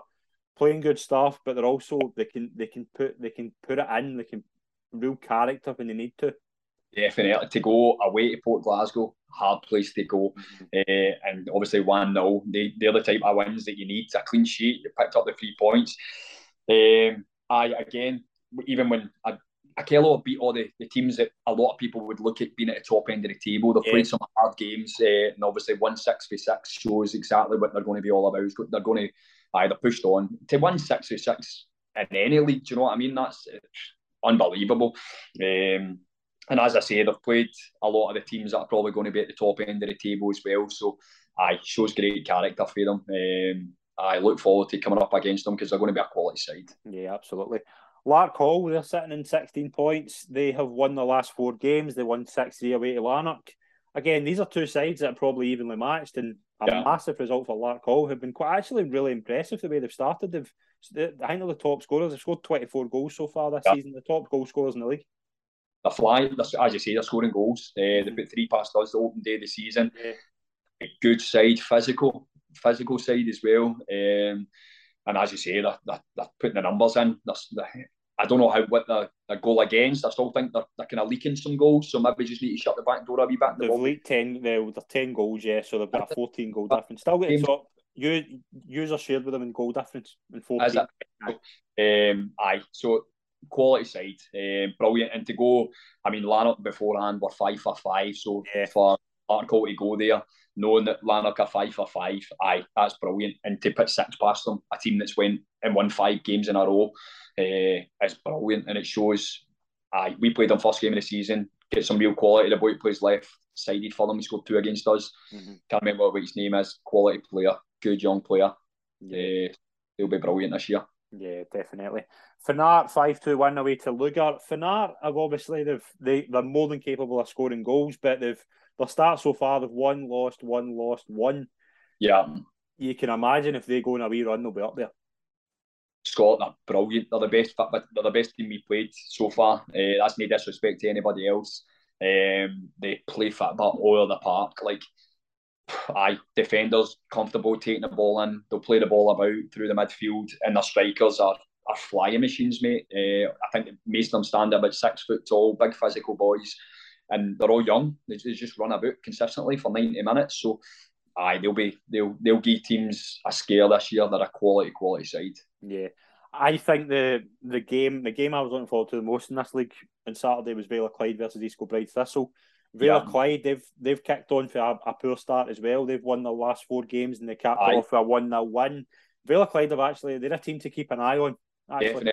playing good stuff, but they're also they can they can put they can put it in, they can real character when they need to. Definitely to go away to Port Glasgow, hard place to go, uh, and obviously one 0 they they're the type of wins that you need. A clean sheet, you picked up the three points. Um, I again, even when I, Akello beat all the, the teams that a lot of people would look at being at the top end of the table. They've yeah. played some hard games, uh, and obviously one six v six shows exactly what they're going to be all about. They're going to either pushed on to win six v six in any league. Do you know what I mean? That's unbelievable. Um, and as I say, they've played a lot of the teams that are probably going to be at the top end of the table as well. So, I shows great character for them. Um, I look forward to coming up against them because they're going to be a quality side. Yeah, absolutely. Larkhall, they're sitting in 16 points. They have won the last four games. They won 6 3 away to Lanark. Again, these are two sides that are probably evenly matched, and a yeah. massive result for Larkhall, who've been quite actually really impressive the way they've started. They've, I think they're the top scorers. They've scored 24 goals so far this yeah. season, the top goal scorers in the league. They're flying, as you say, they're scoring goals. Uh, they mm-hmm. put three past us the open day of the season. Yeah. A good side, physical, physical side as well. Um, and as you say, they're, they're, they're putting the numbers in. They're, they're, I don't know how what the, the goal against. I still think they're, they're kind of leaking some goals, so maybe just need to shut the back door a wee bit. They've the leaked ten. They're, they're ten goals, yeah. So they've got a fourteen goal difference. Still getting top. You user shared with them in goal difference in fourteen. Um, aye. So quality side, um, brilliant. And to go, I mean, Lanark beforehand were five for five. So yeah. for Larkhall to go there, knowing that Lanark are five for five, aye, that's brilliant. And to put six past them, a team that's went and won five games in a row, uh, is brilliant. And it shows, aye, we played them first game of the season, get some real quality. The boy plays left sided for them. He scored two against us. Mm-hmm. Can't remember what his name is. Quality player, good young player. Yeah. Uh, they'll be brilliant this year. Yeah, definitely. Finnart five two one away to Lugar. Finnart have obviously they've they they're more than capable of scoring goals, but they've their start so far they've won, lost, one, lost, one. Yeah. You can imagine if they go on a wee run, they'll be up there. Scotland are brilliant. They're the best. But they're the best team we played so far. Uh, that's no disrespect to anybody else. Um, they play football all over the park. Like, aye, defenders comfortable taking the ball in. They'll play the ball about through the midfield, and their strikers are are flying machines, mate. Uh, I think most of them stand about six foot tall, big physical boys and they're all young. They, they just run about consistently for ninety minutes. So, aye, they'll be they'll they'll give teams a scare this year. They're a quality quality side. Yeah. I think the the game the game I was looking forward to the most in this league on Saturday was Vale Clyde versus East Kilbride Thistle. Vale yeah. Clyde they've they've kicked on for a, a, poor start as well. They've won the last four games and they capped Aye. off for a one 0 win. Vale Clyde have actually they're a team to keep an eye on. Actually. Definitely.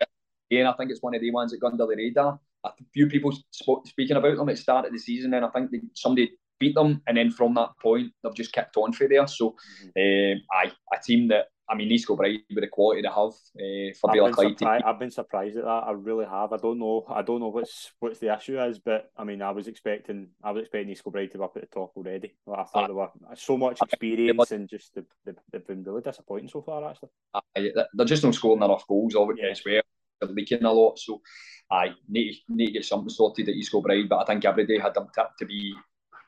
Yeah, I think it's one of the ones that got under the radar a few people spoke, speaking about them at the start of the season, and I think they, somebody beat them, and then from that point they've just kept on for there. So, mm-hmm. um, aye, a team that I mean, East Kilbride with the quality they have uh, for I've been, surprised, I've been surprised at that. I really have. I don't know. I don't know what's what's the issue is, but I mean, I was expecting. I was expecting East Kilbride to be up at the top already. I thought they were so much experience and just they've, they've been really disappointing so far. Actually, they're just not scoring enough goals yeah. as well. They're leaking a lot, so I need to, need to get something sorted at East Kilbride. But I think every day had them tipped to be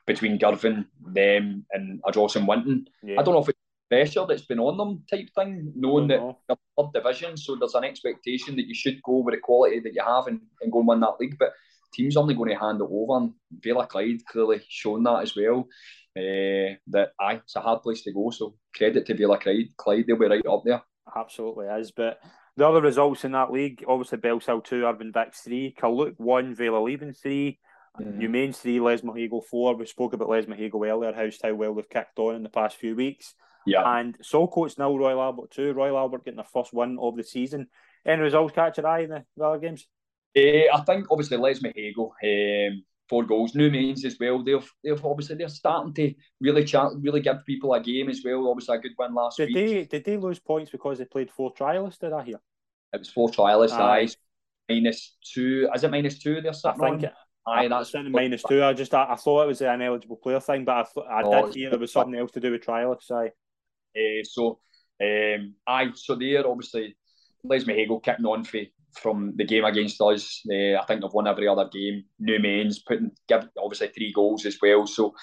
between Girvan, them, and a Winton. Yeah. I don't know if it's pressure that's been on them type thing, knowing that you're third division, so there's an expectation that you should go with the quality that you have and, and go and win that league. But teams only going to hand it over, and Vela Clyde clearly shown that as well. Uh, that aye, it's a hard place to go. So credit to Vela Clyde, Clyde, they'll be right up there. Absolutely is, but. The other results in that league, obviously Bellshill 2, Urban 3, Carluke 1, Vale of Leven 3, mm-hmm. Newmains 3, Lesmahagow 4. We spoke about Lesmahagow earlier, how well they've kicked on in the past few weeks. Yeah. And Saltcoats now Royal Albert too. Royal Albert getting their first win of the season. Any results catch your eye in the, the other games? Uh, I think obviously Lesmahagow, um, four goals. Newmains as well. They've they've obviously they're starting to really chat, really give people a game as well. Obviously a good win last did week. They, did they lose points because they played four trialists? Did I hear? It was four trialists. Aye. Minus two. Is it minus two? They're sitting I think on? It, Aye, that's minus two. I just I, I, thought it was an eligible player thing, but I, th- I oh, did hear there was something else to do with trialists. Aye. Uh, so, um, aye, so they're obviously Lesmahagow kicking on for, from the game against us. Uh, I think they've won every other game. Newmains putting give obviously three goals as well. So,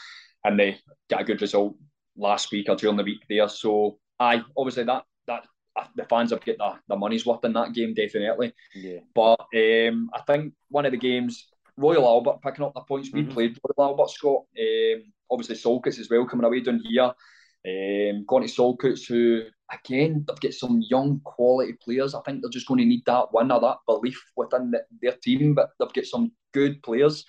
and they got a good result last week or during the week there. So, aye, obviously that that uh, the fans have get their, their money's worth in that game definitely. Yeah. But um, I think one of the games. Royal Albert picking up the points we mm-hmm. played Royal Albert Scott. Um, obviously Saltcoats as well coming away down here. Um, going to who again they've got some young quality players. I think they're just going to need that win or that belief within the, their team, but they've got some good players.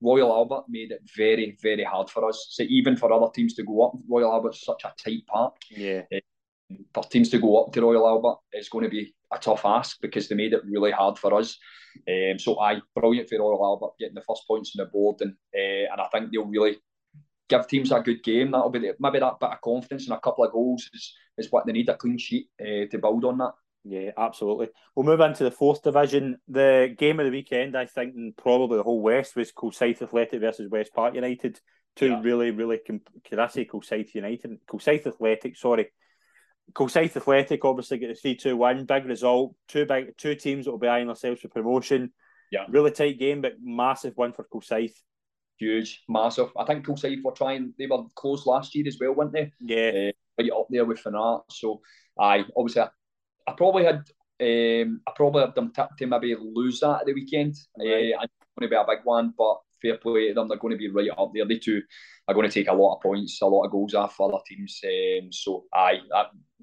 Royal Albert made it very, very hard for us. So even for other teams to go up, Royal Albert's such a tight park. Yeah. Um, for teams to go up to Royal Albert, it's going to be a tough ask because they made it really hard for us. Um, so I brilliant for Royal Albert getting the first points on the board, and uh, and I think they'll really give teams a good game. That'll be the, maybe that bit of confidence and a couple of goals is, is what they need a clean sheet uh, to build on that. Yeah, absolutely. We'll move into the fourth division. The game of the weekend, I think, and probably the whole West was Kilsyth Athletic versus West Park United. Two yeah. really, really, could I say Kilsyth United? Kilsyth Athletic, sorry. Kilsyth Athletic obviously get the 3 2 1. Big result. Two big two teams that will be eyeing themselves for promotion. Yeah. Really tight game, but massive win for Kilsyth huge, massive. I think Kilsyth were trying, they were close last year as well, weren't they? Yeah. Uh, right up there with Finnart. So, I obviously, I, I probably had, um, I probably had them tipped to maybe lose that at the weekend. Right. Uh, going to be a big one, but fair play to them. They're going to be right up there. They two are going to take a lot of points, a lot of goals off other teams. Um, so, aye,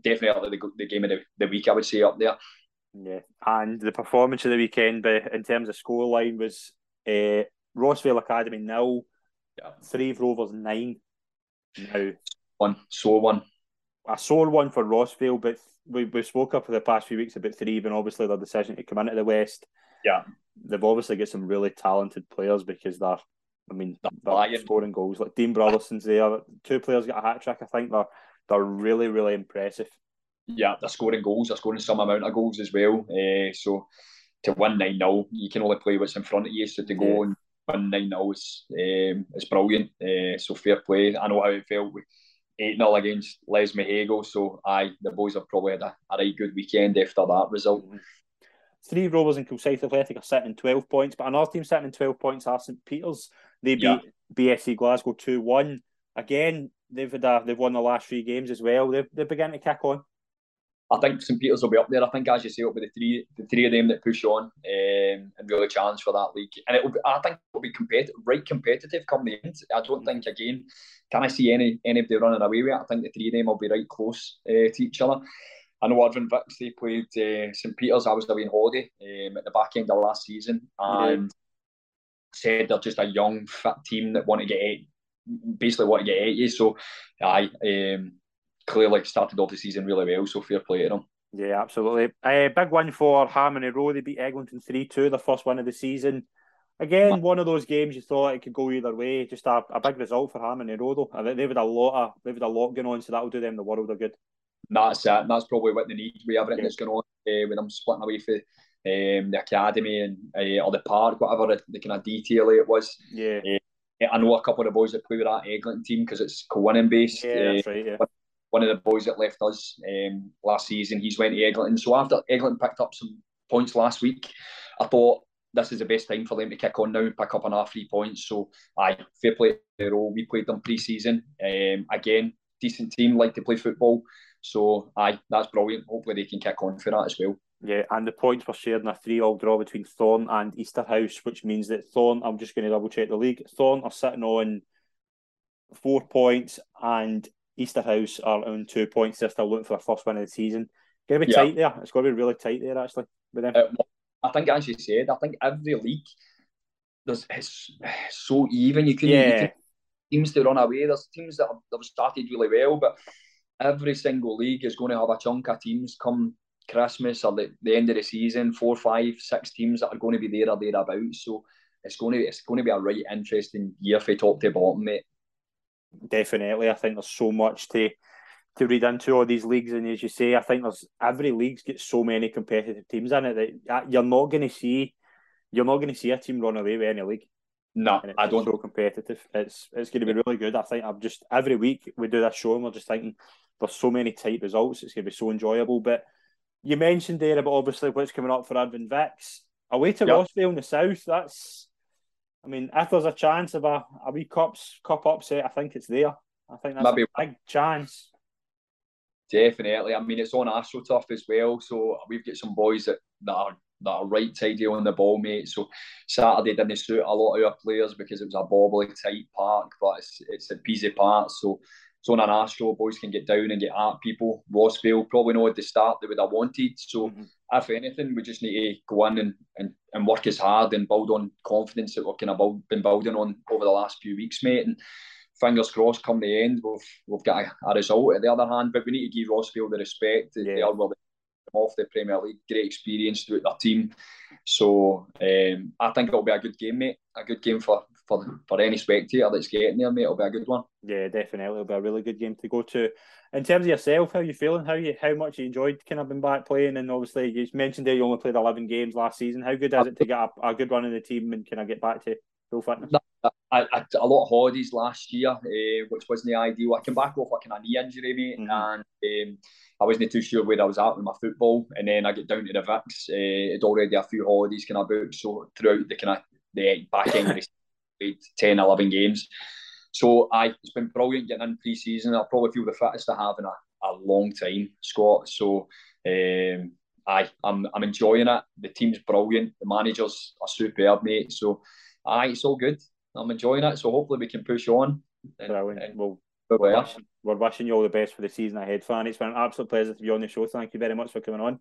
definitely the, the game of the, the week, I would say, up there. Yeah, and the performance of the weekend, but in terms of scoreline, was uh, Rossvale Academy nil, yeah. Threave Rovers nine. Now one sore one. A sore one for Rossvale, but we we spoke up for the past few weeks about Threave and obviously their decision to come into the West. Yeah, they've obviously got some really talented players because they're, I mean, they're, they're scoring goals. Like Dean Brotherson's there. Two players got a hat trick. I think they're they're really really impressive. Yeah, they're scoring goals. They're scoring some amount of goals as well. Uh, so to win nine 0 you can only play what's in front of you. So to go yeah. and win 9 0 is, um, is brilliant. Uh, so fair play. I know how it felt with 8 0 against Lesmahagow. So, aye, the boys have probably had a, a right good weekend after that result. Threave Rovers and Kilsyth Athletic are sitting in 12 points, but another team sitting in 12 points are St Peters. They beat yeah. BSC Glasgow 2 1. Again, they've had a, they've won the last three games as well. They've, they're beginning to kick on. I think St Peters will be up there. I think, as you say, it'll be the three, the three of them that push on um, and really challenge for that league. And it'll, be, I think, it'll be competitive, right competitive come the end. I don't think again, can I see any anybody running away with it? I think the three of them will be right close uh, to each other. I know Irvine Vics they played uh, St Peters. I was away in holiday um, at the back end of last season, and yeah. said they're just a young, fit team that want to get at, basically want to get at you. So, I. Um, clearly started off the season really well, so fair play to them. Yeah, absolutely. Uh, big win for Harmony Row. They beat Eglinton 3 2, the first win of the season. Again, one of those games you thought it could go either way. Just a, a big result for Harmony and though. I think they've had a lot of they've had a lot going on, so that'll do them the world of good. That's it. That's probably what they need with everything yeah. that's going on uh, with them splitting away for um, the academy and uh, or the park, whatever the, the kind of detail it was. Yeah. Uh, I know a couple of the boys that play with that Eglinton team because it's co-winning based. Yeah, that's right. Yeah. One of the boys that left us um, last season, he's went to Eglinton. So after Eglinton picked up some points last week, I thought this is the best time for them to kick on now and pick up another three points. So, aye, fair play to role. We played them pre-season. Um, again, decent team, like to play football. So, aye, that's brilliant. Hopefully they can kick on for that as well. Yeah, and the points were shared in a three-all draw between Thorn and Easterhouse, which means that Thorn, I'm just going to double check the league, Thorn are sitting on four points and Easterhouse are on two points. They're still looking for their first win of the season. Going to be yeah. tight there. It's going to be really tight there, actually, with them. Uh, I think, as you said, I think every league there's it's, so even. You can, yeah. you can teams to run away. There's teams that have, that have started really well, but every single league is going to have a chunk of teams come Christmas or the, the end of the season, four, five, six teams that are going to be there or thereabouts. So it's going to it's going to be a right interesting year for top to bottom, mate. Definitely, I think there's so much to to read into all these leagues, and as you say, I think there's every league's got so many competitive teams in it that uh, you're not going to see you're not going to see a team run away with any league. No, I don't. So competitive, it's it's going to be really good. I think I'm just every week we do this show and we're just thinking there's so many tight results. It's going to be so enjoyable. But you mentioned there about obviously what's coming up for Irvine Vics away to yep. In the south. That's, I mean, if there's a chance of a, a wee cups cup upset, I think it's there. I think that's Maybe. a big chance. Definitely. I mean, it's on AstroTurf as well, so we've got some boys that, that are that are right tidy on the ball, mate. So Saturday didn't suit a lot of our players because it was a bobbly tight park, but it's it's a Peasy Park, so it's on an Astro. Boys can get down and get at people. Rossvale probably know at the start they would have wanted. So mm-hmm. if anything, we just need to go in and, and, and work as hard and build on confidence that we've kind of been building on over the last few weeks, mate. And fingers crossed, come the end, we've, we've got a, a result at the other hand. But we need to give Rossvale the respect. Yeah. They are well off the Premier League, great experience throughout their team. So um, I think it'll be a good game, mate. A good game for, for for any spectator that's getting there, mate. It'll be a good one. Yeah, definitely. It'll be a really good game to go to. In terms of yourself, how you feeling? How you how much you enjoyed kind of been back playing? And obviously, you mentioned that you only played eleven games last season. How good is it to get a, a good run in the team and kind of get back to full fitness? I, I, a lot of holidays last year, uh, which wasn't the ideal. I came back off like a knee injury, mate, mm-hmm. and um, I wasn't too sure where I was at with my football. And then I get down to the Vics. Uh, had already a few holidays kind of booked, so throughout the kind of the back end, played 10, 11 games. So I, it's been brilliant getting in pre-season. I probably feel the fittest I have in a, a long time, Scott. So um, I, I'm, I'm enjoying it. The team's brilliant. The managers are superb, mate. So aye, it's all good. I'm enjoying it. So hopefully we can push on. And, Brilliant. And well, we're wishing, we're wishing you all the best for the season ahead, fan. It's been an absolute pleasure to be on the show. Thank you very much for coming on.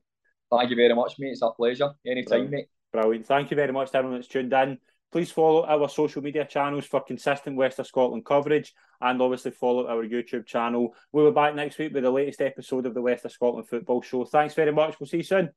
Thank you very much, mate. It's a pleasure. Anytime, Brilliant. mate. Brilliant. Thank you very much to everyone that's tuned in. Please follow our social media channels for consistent West of Scotland coverage and obviously follow our YouTube channel. We'll be back next week with the latest episode of the West of Scotland Football Show. Thanks very much. We'll see you soon.